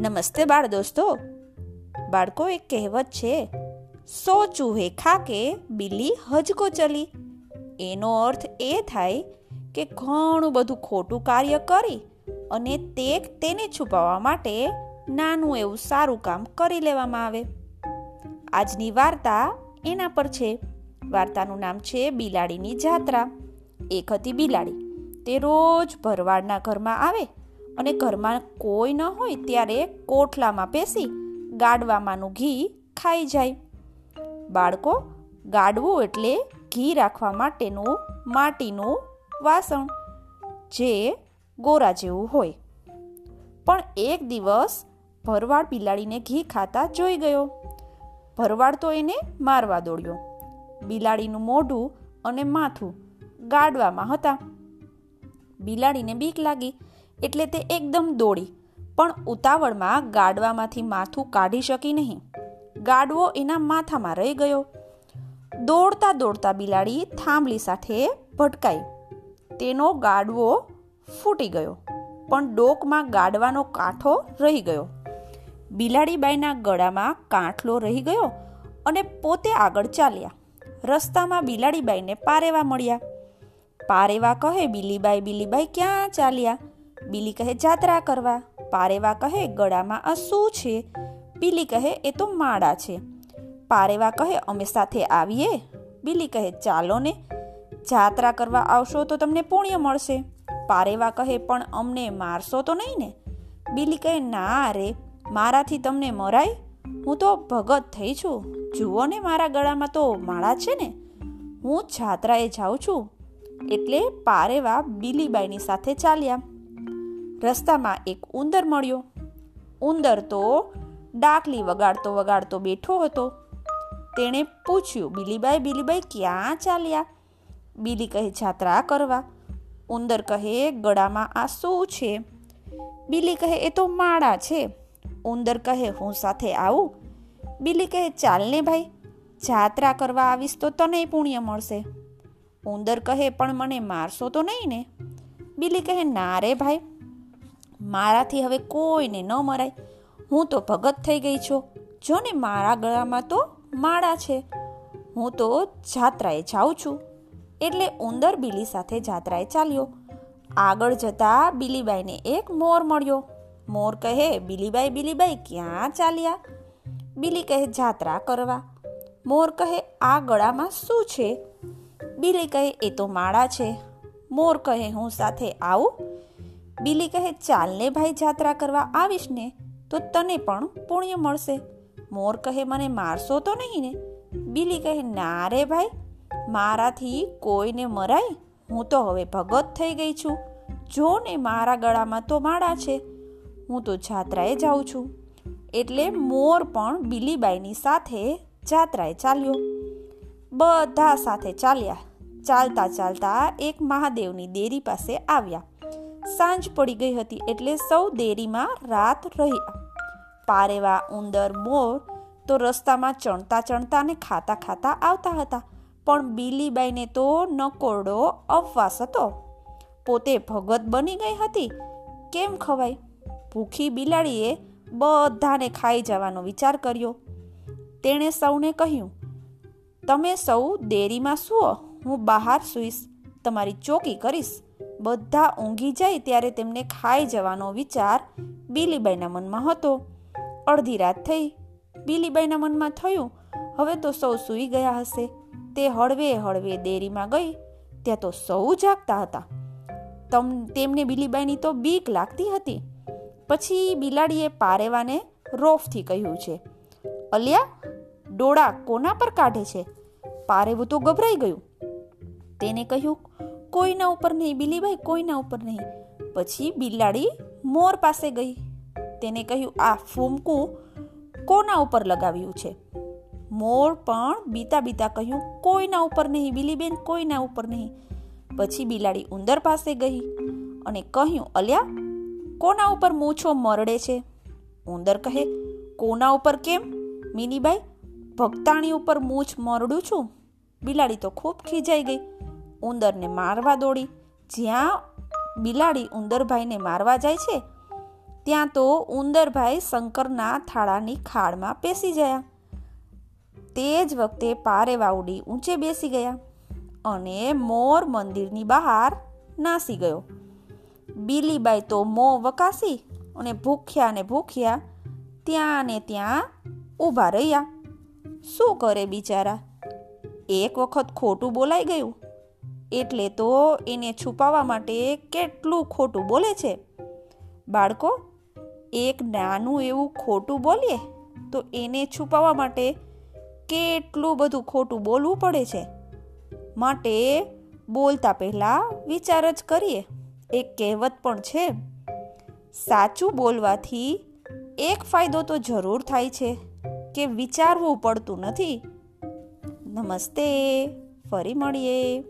નમસ્તે બાળ દોસ્તો. બાળકો, એક કહેવત છે, સો ચૂહે ખાકે બિલ્લી હજકો ચલી. એનો અર્થ એ થાય કે ઘણું બધું ખોટું કાર્ય કરી અને તે તેને છુપાવવા માટે નાનું એવું સારું કામ કરી લેવામાં આવે. આજની વાર્તા એના પર છે. વાર્તાનું નામ છે બિલાડીની જાત્રા. એક હતી બિલાડી. તે રોજ ભરવાડના ઘરમાં આવે અને ઘરમાં કોઈ ન હોય ત્યારે કોઠલામાં પેસી ગાડવામાંનું ઘી ખાઈ જાય. બાળકો, ગાડવું એટલે ઘી રાખવા માટેનું માટીનું વાસણ, જે ગોરા જેવું હોય. પણ એક દિવસ ભરવાડ બિલાડીને ઘી ખાતા જોઈ ગયો. ભરવાડ તો એને મારવા દોડ્યો. બિલાડીનું મોઢું અને માથું ગાડવામાં હતા. બિલાડીને બીક લાગી એટલે તે એકદમ દોડી. પણ ઉતાવળમાં ગાડવામાંથી માથું કાઢી શકી નહીં. ગાડવો એના માથામાં રહી ગયો. દોડતા દોડતા બિલાડી થાંભલી સાથે ભટકાઈ. તેનો ગાડવો ફૂટી ગયો, પણ ડોકમાં ગાડવાનો કાંઠો રહી ગયો. બિલાડીબાઈના ગળામાં કાંઠલો રહી ગયો અને પોતે આગળ ચાલ્યા. રસ્તામાં બિલાડીબાઈને પારેવા મળ્યા. પારેવા કહે, બિલીબાઈ બિલીબાઈ, ક્યાં ચાલ્યા? બિલી કહે, જાત્રા કરવા. પારેવા કહે, ગળામાં આ શું છે. બિલી કહે, એ તો માળા છે. પારેવા કહે, અમે સાથે આવીએ. બિલી કહે, ચાલો ને. જાત્રા કરવા આવશો તો તમને પુણ્ય મળશે. પારેવા કહે, પણ અમને મારશો તો નહીં ને. બિલી કહે, ના રે, મારાથી તમને મરાય? હું તો ભગત થઈ છું. જુઓ ને મારા ગળામાં તો માળા છે ને. હું જાત્રાએ જાઉં છું. એટલે પારેવા બિલીબાઈની સાથે ચાલ્યા. રસ્તામાં એક ઉંદર મળ્યો. ઉંદર તો ડાકલી વગાડતો વગાડતો બેઠો હતો. તેણે પૂછ્યું, બિલીબાઈ બિલીબાઈ, ક્યાં ચાલ્યા? બિલી કહે, જાત્રા કરવા. ઉંદર કહે, ગળામાં આ શું છે. બિલી કહે, એ તો માળા છે. ઉંદર કહે, હું સાથે આવું? બિલી કહે, ચાલ ને ભાઈ, જાત્રા કરવા આવીશ તો તને પુણ્ય મળશે. ઉંદર કહે, પણ મને મારશો તો નહીં ને? બિલી કહે, ના રે ભાઈ મારાથી હવે કોઈને ન મરાય. હું તો ભગત થઈ ગઈ છું. જો ને મારા ગળામાં તો માળા છે. હું તો જાત્રાએ જાઉં છું. એટલે ઉંદર બિલી સાથે જાત્રાએ ચાલ્યો. આગળ જતા બિલીબાઈને એક મોર મળ્યો. મોર કહે, બિલીબાઈ બિલીબાઈ, ક્યાં ચાલ્યા? બિલી કહે, જાત્રા કરવા. મોર કહે, આ ગળામાં શું છે? બિલી કહે, એ તો માળા છે. મોર કહે, હું સાથે આવું. બિલી કહે, ચાલને ભાઈ જાત્રા કરવા આવીશ ને તો તને પણ પુણ્ય મળશે. મોર કહે, મને મારશો તો નહીં ને? બિલી કહે, ના રે ભાઈ, મારાથી કોઈને મરાય? હું તો હવે ભગત થઈ ગઈ છું. જો ને મારા ગળામાં તો માળા છે. હું તો જાત્રાએ જાઉં છું. એટલે મોર પણ બિલીબાઈની સાથે જાત્રાએ ચાલ્યો. બધા સાથે ચાલ્યા. ચાલતા ચાલતા એક મહાદેવની દેરી પાસે આવ્યા. સાંજ પડી ગઈ હતી એટલે સૌ દેરીમાં રાત રહ્યા. પારેવા ઉંદર મોર તો રસ્તામાં ચણતા ચણતા ને ખાતા ખાતા આવતા હતા, પણ બીલીબાઈને તો નકોરડો અપવાસ હતો. પોતે ભગત બની ગઈ હતી, કેમ ખવાય? ભૂખી બિલાડીએ બધાને ખાઈ જવાનો વિચાર કર્યો. તેણે સૌને કહ્યું, તમે સૌ દેરીમાં સુઓ, હું બહાર સૂઈશ, તમારી ચોકી કરીશ. બધા ઊંઘી જાય ત્યારે તેમને ખાઈ જવાનો વિચાર બીલીબાઈના મનમાં હતો. અડધી રાત થઈ. બીલીબાઈના મનમાં થયું, હવે તો સૌ સૂઈ ગયા હશે. તે હળવે હળવે દેરીમાં ગઈ. ત્યાં તો સૌ જાગતા હતા. તમ, તેમને બીલીબાઈની તો બીક લાગતી હતી. પછી બિલાડીએ પારેવાને રોફથી કહ્યું છે, અલ્યા, ડોળા કોના પર કાઢે છે? પારેવું તો ગભરાઈ ગયું. તેને કહ્યું કોઈના ઉપર નહીં બિલીભાઈ કોઈના ઉપર નહીં. પછી બિલાડી મોર પાસે ગઈ. તેને કહ્યું, આ ફૂમકું કોના ઉપર લગાવ્યું છે? મોર પણ બીતા બીતા કહ્યું, કોઈના ઉપર નહીં, બિલીબેન કોઈના ઉપર નહીં. પછી બિલાડી ઉંદર પાસે ગઈ અને કહ્યું, અલ્યા, કોના ઉપર મૂછો મરડે છે? ઉંદર કહે, કોના ઉપર કેમ? મિનીબાઈ, ભક્તાણી ઉપર મૂછ મરડું છું? બિલાડી તો ખૂબ ખીજાઈ ગઈ. ઉંદરને મારવા દોડી. જ્યાં બિલાડી ઉંદરભાઈને મારવા જાય છે, ત્યાં તો ઉંદરભાઈ શંકરના થાળાની ખાડમાં પેસી ગયા. તે જ વખતે પારેવાવડી ઊંચે બેસી ગયા અને મોર મંદિરની બહાર નાસી ગયો. બીલીબાઈ તો મોં વકાસી અને ભૂખ્યા ને ભૂખ્યા ત્યાં ને ત્યાં ઊભા રહ્યા. શું કરે બિચારા? એક વખત ખોટું બોલાઈ ગયું. એટલે તો એને છુપાવવા માટે કેટલું ખોટું બોલે છે? બાળકો, એક નાનું એવું ખોટું બોલીએ તો એને છુપાવવા માટે કેટલું બધું ખોટું બોલવું પડે છે? માટે બોલતા પહેલાં વિચાર જ કરીએ. એક કહેવત પણ છે, સાચું બોલવાથી એક ફાયદો તો જરૂર થાય છે કે વિચારવું પડતું નથી. નમસ્તે, ફરી મળીએ.